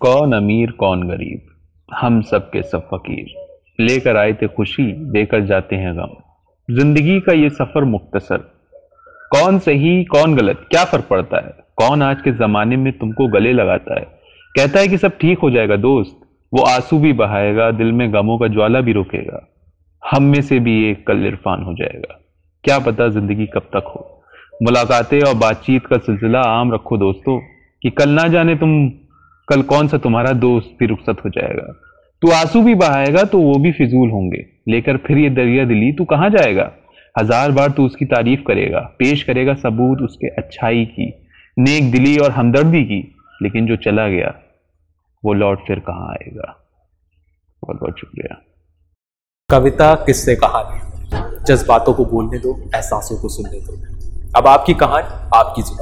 कौन अमीर, कौन गरीब? हम सब के सब फकीर। लेकर आए थे खुशी, देकर जाते हैं गम। ज़िंदगी का ये सफ़र मुख्तसर। कौन सही, कौन गलत? क्या फ़र्क पड़ता है? कौन आज के जमाने में तुमको गले लगाता है? कहता है कि सब ठीक हो जाएगा, दोस्त। वो आँसू भी बहाएगा, दिल में गमों का ज्वाला भी रोकेगा। हम में से भी एक कल इरफान हो जाएगा। क्या पता ज़िंदगी कब तक हो। मुलाकातें और बातचीत का सिलसिला आम रखो दोस्तों, कि कल ना जाने तुम कल कौन सा तुम्हारा दोस्त भी रुखसत हो जाएगा? तू आँसू भी बहाएगा तो वो भी फिजूल होंगे। लेकर फिर ये दरिया दिली तू कहाँ जाएगा? हज़ार बार तू उसकी तारीफ़ करेगा, पेश करेगा सबूत उसके अच्छाई की, नेक दिली और हमदर्दी की। लेकिन जो चला गया, वो लौट फिर कहाँ आएगा? बहुत बहुत शुक्रिया। कविता, किससे कहानी। जज्बातों को बोलने दो, एहसासों को सुनने दो। अब आपकी कहानी, आपकी